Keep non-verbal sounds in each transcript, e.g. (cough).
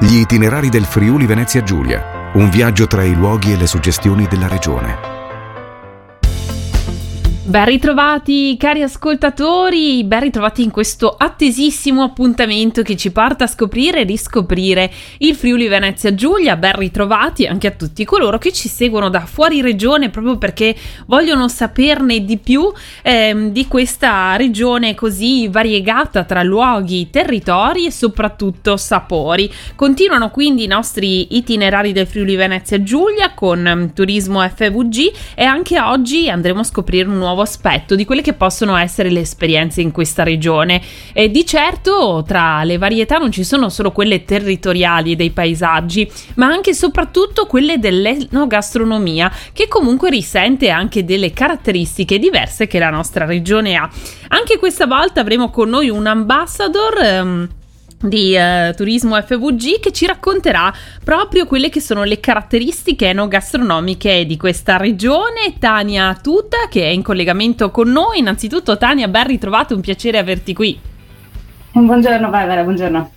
Gli itinerari del Friuli Venezia Giulia, un viaggio tra i luoghi e le suggestioni della regione. Ben ritrovati cari ascoltatori, ben ritrovati in questo attesissimo appuntamento che ci porta a scoprire e riscoprire il Friuli Venezia Giulia, ben ritrovati anche a tutti coloro che ci seguono da fuori regione proprio perché vogliono saperne di più ehm, di questa regione così variegata tra luoghi, territori e soprattutto sapori. Continuano quindi i nostri itinerari del Friuli Venezia Giulia con um, Turismo FVG e anche oggi andremo a scoprire un nuovo nuovo aspetto di quelle che possono essere le esperienze in questa regione. E di certo tra le varietà non ci sono solo quelle territoriali dei paesaggi, ma anche e soprattutto quelle dell'enogastronomia, che comunque risente anche delle caratteristiche diverse che la nostra regione ha. Anche questa volta avremo con noi un ambassador. Um, di eh, Turismo FVG che ci racconterà proprio quelle che sono le caratteristiche enogastronomiche di questa regione. Tania Tuta che è in collegamento con noi. Innanzitutto Tania, ben ritrovato, un piacere averti qui. Buongiorno Barbara, buongiorno.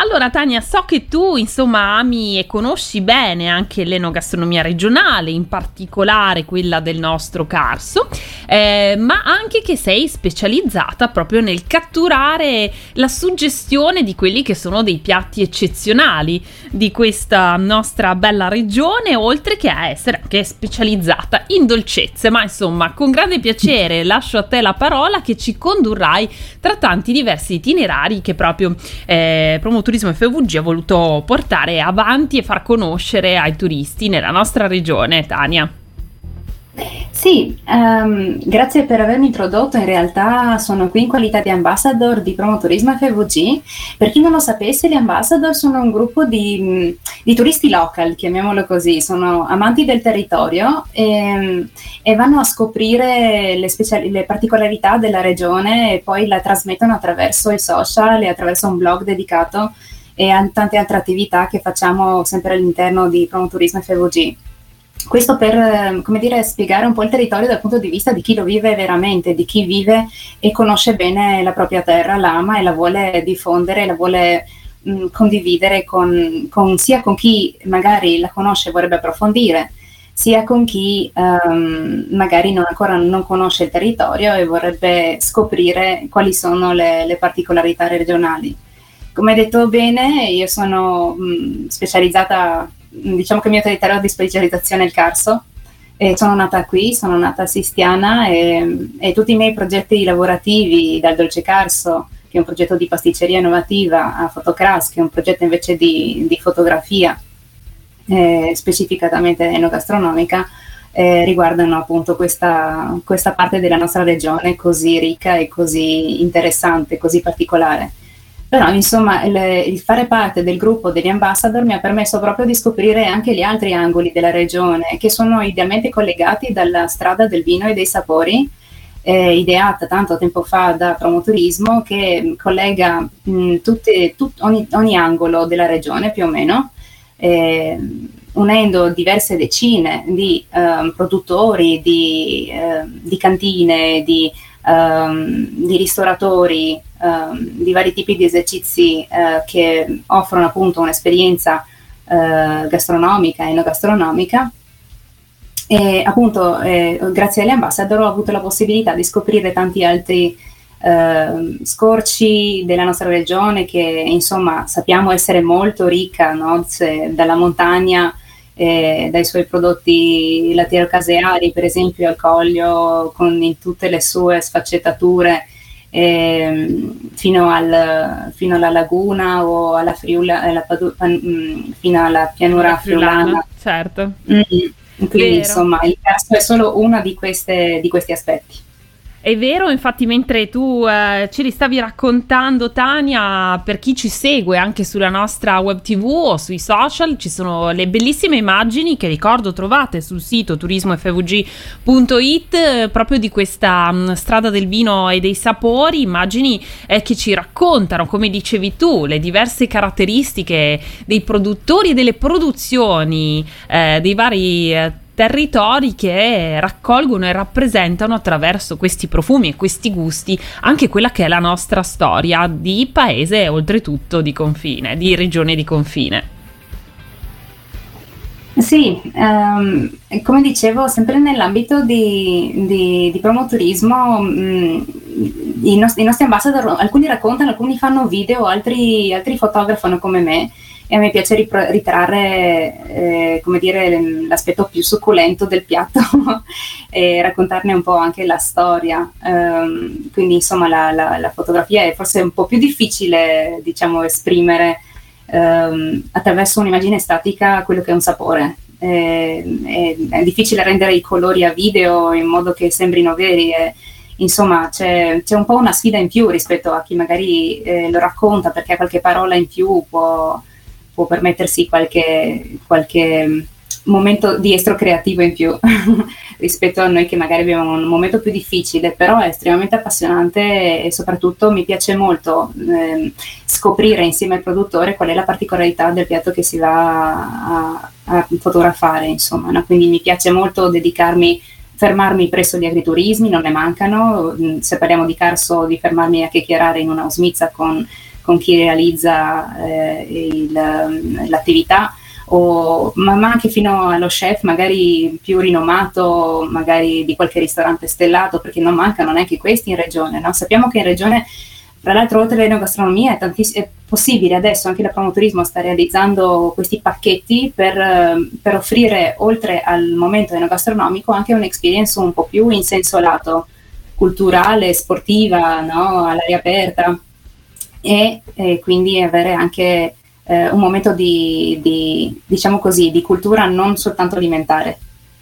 Allora Tania, so che tu insomma ami e conosci bene anche l'enogastronomia regionale, in particolare quella del nostro Carso, eh, ma anche che sei specializzata proprio nel catturare la suggestione di quelli che sono dei piatti eccezionali di questa nostra bella regione, oltre che a essere anche specializzata in dolcezze. Ma insomma, con grande piacere (laughs) lascio a te la parola che ci condurrai tra tanti diversi itinerari che proprio eh, promuovono Turismo FVG ha voluto portare avanti e far conoscere ai turisti nella nostra regione, Tania. Sì, um, grazie per avermi introdotto. In realtà sono qui in qualità di ambassador di Promoturismo FVG. Per chi non lo sapesse, gli ambassador sono un gruppo di, di turisti local, chiamiamolo così, sono amanti del territorio e, e vanno a scoprire le, speciali- le, particolarità della regione e poi la trasmettono attraverso i social e attraverso un blog dedicato e a tante altre attività che facciamo sempre all'interno di Promoturismo FVG. Questo per eh, come dire, spiegare un po' il territorio dal punto di vista di chi lo vive veramente, di chi vive e conosce bene la propria terra, l'ama e la vuole diffondere, la vuole mh, condividere con, con, sia con chi magari la conosce e vorrebbe approfondire, sia con chi um, magari non ancora non conosce il territorio e vorrebbe scoprire quali sono le, le particolarità regionali. Come detto bene, io sono mh, specializzata diciamo che il mio territorio di specializzazione è il Carso. E sono nata qui, sono nata a Sistiana e, e, tutti i miei progetti lavorativi, dal Dolce Carso, che è un progetto di pasticceria innovativa, a Fotocras, che è un progetto invece di, di fotografia, eh, specificatamente enogastronomica, eh, riguardano appunto questa, questa parte della nostra regione così ricca e così interessante, così particolare. Però insomma il, il, fare parte del gruppo degli ambassador mi ha permesso proprio di scoprire anche gli altri angoli della regione che sono idealmente collegati dalla strada del vino e dei sapori, eh, ideata tanto tempo fa da Promoturismo che collega mh, tutte, tut, ogni, ogni, angolo della regione più o meno. Eh, unendo diverse decine di eh, produttori, di, ehm, di, cantine, di, ehm, di ristoratori, Ehm, di vari tipi di esercizi uh, che offrono appunto un'esperienza uh, gastronomica e enogastronomica. E appunto eh, grazie agli ambassador ho avuto la possibilità di scoprire tanti altri uh, scorci della nostra regione che insomma sappiamo essere molto ricca no? Se, dalla montagna eh, dai suoi prodotti lattiero-caseari per esempio al Coglio con in tutte le sue sfaccettature eh, fino, al, fino, alla laguna o alla Friula, alla Padu- mm, fino alla pianura friulana. friulana. Certo. Mm, quindi Vero. insomma il caso è solo uno di, di questi aspetti. È vero, infatti, mentre tu eh, ce li stavi raccontando, Tania, per chi ci segue anche sulla nostra web tv o sui social, ci sono le bellissime immagini che ricordo trovate sul sito turismofvg.it eh, proprio di questa mh, mm, strada del vino e dei sapori, immagini eh, che ci raccontano, come dicevi tu, le diverse caratteristiche dei produttori e delle produzioni eh, dei vari eh, territori che raccolgono e rappresentano attraverso questi profumi e questi gusti anche quella che è la nostra storia di paese e oltretutto di confine, di regione di confine. Sì, um, come dicevo, sempre nell'ambito di, di, di promoturismo, mh, mm, i, nostri, i, nostri, ambassador, alcuni raccontano, alcuni fanno video, altri, altri fotografano come me e a me piace ripro- ritrarre eh, come dire, l'aspetto più succulento del piatto (laughs) e raccontarne un po' anche la storia. Um, quindi insomma la, la, la, fotografia è forse un po' più difficile diciamo, esprimere um, attraverso un'immagine statica quello che è un sapore. È, è, è, difficile rendere i colori a video in modo che sembrino veri. E, insomma, c'è, c'è, un po' una sfida in più rispetto a chi magari eh, lo racconta perché qualche parola in più può, può permettersi qualche, qualche momento di estro creativo in più (laughs) rispetto a noi che magari abbiamo un momento più difficile, però è estremamente appassionante e soprattutto mi piace molto eh, scoprire insieme al produttore qual è la particolarità del piatto che si va a, a fotografare, insomma, no? quindi mi piace molto dedicarmi fermarmi presso gli agriturismi, non ne mancano, mm, se parliamo di Carso di fermarmi a chiacchierare in una osmizza con, con chi realizza eh, il, l'attività o, ma, ma, anche fino allo chef magari più rinomato, magari di qualche ristorante stellato, perché non mancano neanche questi in regione. No? Sappiamo che in regione, tra l'altro, oltre all'enogastronomia è, tantiss- è possibile adesso anche la promoturismo sta realizzando questi pacchetti per, per offrire, oltre al momento enogastronomico, anche un'esperienza un po' più in senso lato culturale, sportiva, no? all'aria aperta e, e quindi avere anche eh, un momento di, di, diciamo così, di cultura non soltanto alimentare.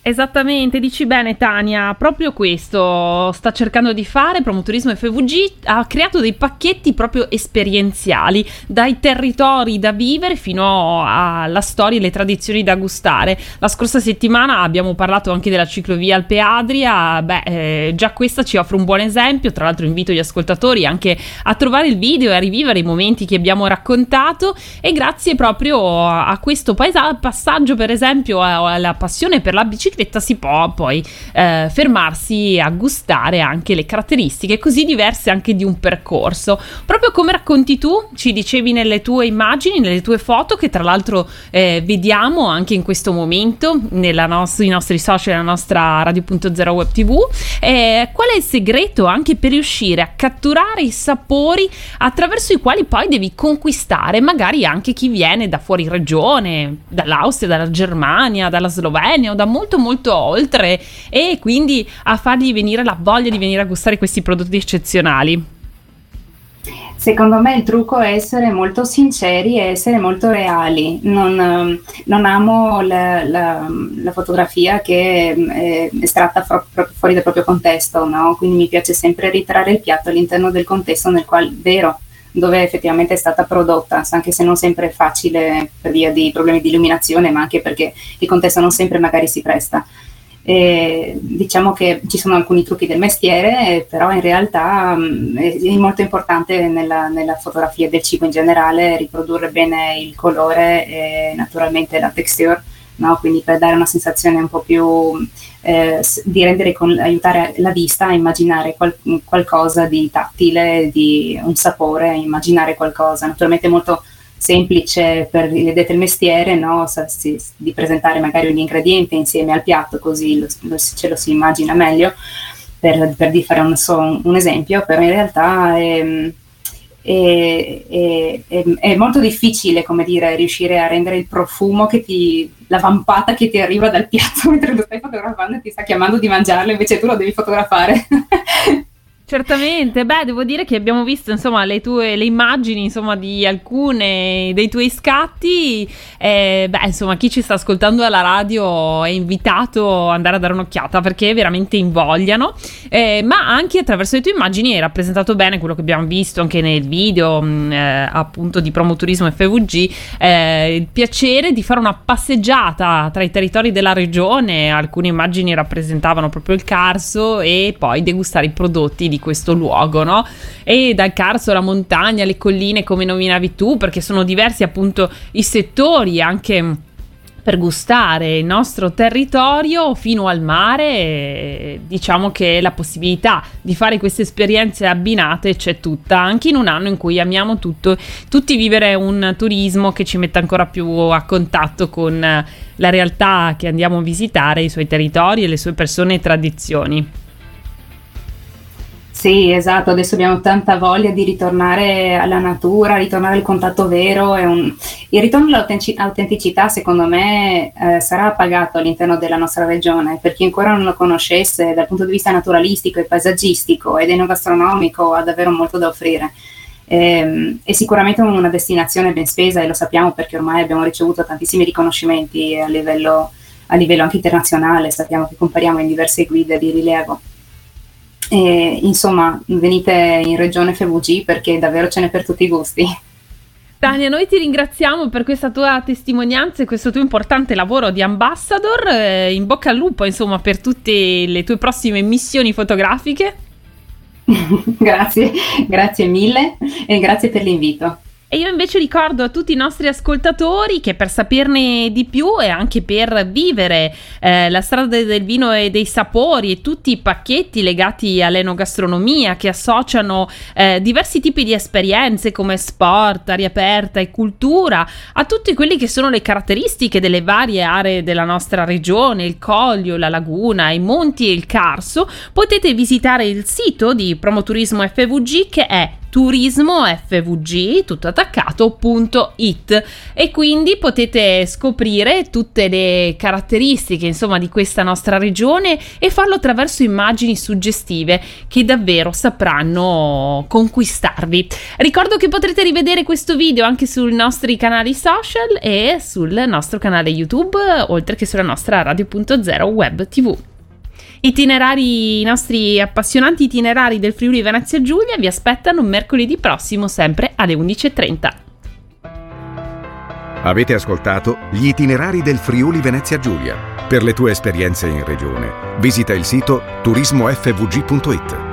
Esattamente, dici bene Tania, proprio questo sta cercando di fare Promoturismo FVG, ha creato dei pacchetti proprio esperienziali, dai territori da vivere fino alla storia e le tradizioni da gustare. La scorsa settimana abbiamo parlato anche della ciclovia Alpe Adria, beh eh, già questa ci offre un buon esempio, tra l'altro invito gli ascoltatori anche a trovare il video e a rivivere i momenti che abbiamo raccontato e grazie proprio a questo paesa- passaggio per esempio alla passione per la bicicletta bicicletta si può poi eh, fermarsi a gustare anche le caratteristiche così diverse anche di un percorso. Proprio come racconti tu, ci dicevi nelle tue immagini, nelle tue foto, che tra l'altro eh, vediamo anche in questo momento no- sui nostri social, nella nostra Radio.0 Web TV, eh, qual è il segreto anche per riuscire a catturare i sapori attraverso i quali poi devi conquistare magari anche chi viene da fuori regione, dall'Austria, dalla Germania, dalla Slovenia o da molto molto oltre e quindi a fargli venire la voglia di venire a gustare questi prodotti eccezionali. Secondo me il trucco è essere molto sinceri e essere molto reali. Non, ehm, non amo la, la, la, fotografia che è estratta proprio fuori dal proprio contesto, no? quindi mi piace sempre ritrarre il piatto all'interno del contesto nel quale, vero, dove effettivamente è stata prodotta, anche se non sempre è facile per via di problemi di illuminazione, ma anche perché il contesto non sempre magari si presta. E diciamo che ci sono alcuni trucchi del mestiere, però in realtà mm, è molto importante nella, nella, fotografia del cibo in generale riprodurre bene il colore e naturalmente la texture, no? quindi per dare una sensazione un po' più eh, di rendere con, aiutare la vista a immaginare qual, qualcosa di tattile, di un sapore, immaginare qualcosa, naturalmente molto semplice per addetti al mestiere no? si, di presentare magari un ingrediente insieme al piatto così lo, lo, ce lo si immagina meglio per, per fare un, so, un, esempio però in realtà è, è, è, è, molto difficile come dire riuscire a rendere il profumo che ti la vampata che ti arriva dal piatto (laughs) mentre lo stai fotografando e ti sta chiamando di mangiarlo invece tu lo devi fotografare (laughs) Certamente, beh, devo dire che abbiamo visto insomma le tue le immagini insomma di alcune dei tuoi scatti. Eh, beh, insomma, chi ci sta ascoltando alla radio è invitato ad andare a dare un'occhiata perché veramente invogliano. Eh, ma anche attraverso le tue immagini hai rappresentato bene quello che abbiamo visto anche nel video mm, eh, appunto di promoturismo FVG. Eh, il piacere di fare una passeggiata tra i territori della regione. Alcune immagini rappresentavano proprio il Carso e poi degustare i prodotti di di questo luogo, no? E dal Carso alla montagna, le colline come nominavi tu, perché sono diversi appunto i settori anche per gustare il nostro territorio fino al mare. Diciamo che la possibilità di fare queste esperienze abbinate c'è tutta, anche in un anno in cui amiamo tutto, tutti vivere un turismo che ci mette ancora più a contatto con la realtà che andiamo a visitare, i suoi territori e le sue persone e tradizioni. Sì, esatto, adesso abbiamo tanta voglia di ritornare alla natura, ritornare al contatto vero. Un... Il ritorno all'autenticità, secondo me, eh, sarà pagato all'interno della nostra regione. Per chi ancora non lo conoscesse, dal punto di vista naturalistico e paesaggistico ed enogastronomico, ha davvero molto da offrire. Eh, è sicuramente una destinazione ben spesa e lo sappiamo perché ormai abbiamo ricevuto tantissimi riconoscimenti a livello, a livello anche internazionale, sappiamo che compariamo in diverse guide di rilievo. E, insomma, venite in regione FVG perché davvero ce n'è per tutti i gusti. Tania, noi ti ringraziamo per questa tua testimonianza e questo tuo importante lavoro di ambassador. Eh, in bocca al lupo, insomma, per tutte le tue prossime missioni fotografiche. (laughs) grazie, grazie mille e grazie per l'invito. E io invece ricordo a tutti i nostri ascoltatori che per saperne di più e anche per vivere eh, la strada del vino e dei sapori e tutti i pacchetti legati all'enogastronomia che associano eh, diversi tipi di esperienze come sport, aria aperta e cultura a tutte quelle che sono le caratteristiche delle varie aree della nostra regione, il Coglio, la Laguna, i Monti e il Carso, potete visitare il sito di Promoturismo FVG che è turismofvg tutto attaccato.it e quindi potete scoprire tutte le caratteristiche insomma di questa nostra regione e farlo attraverso immagini suggestive che davvero sapranno conquistarvi. Ricordo che potrete rivedere questo video anche sui nostri canali social e sul nostro canale YouTube oltre che sulla nostra radio.0 web tv itinerari, i nostri appassionanti itinerari del Friuli Venezia Giulia vi aspettano mercoledì prossimo sempre alle 11.30. Avete ascoltato gli itinerari del Friuli Venezia Giulia. Per le tue esperienze in regione, visita il sito turismofvg.it.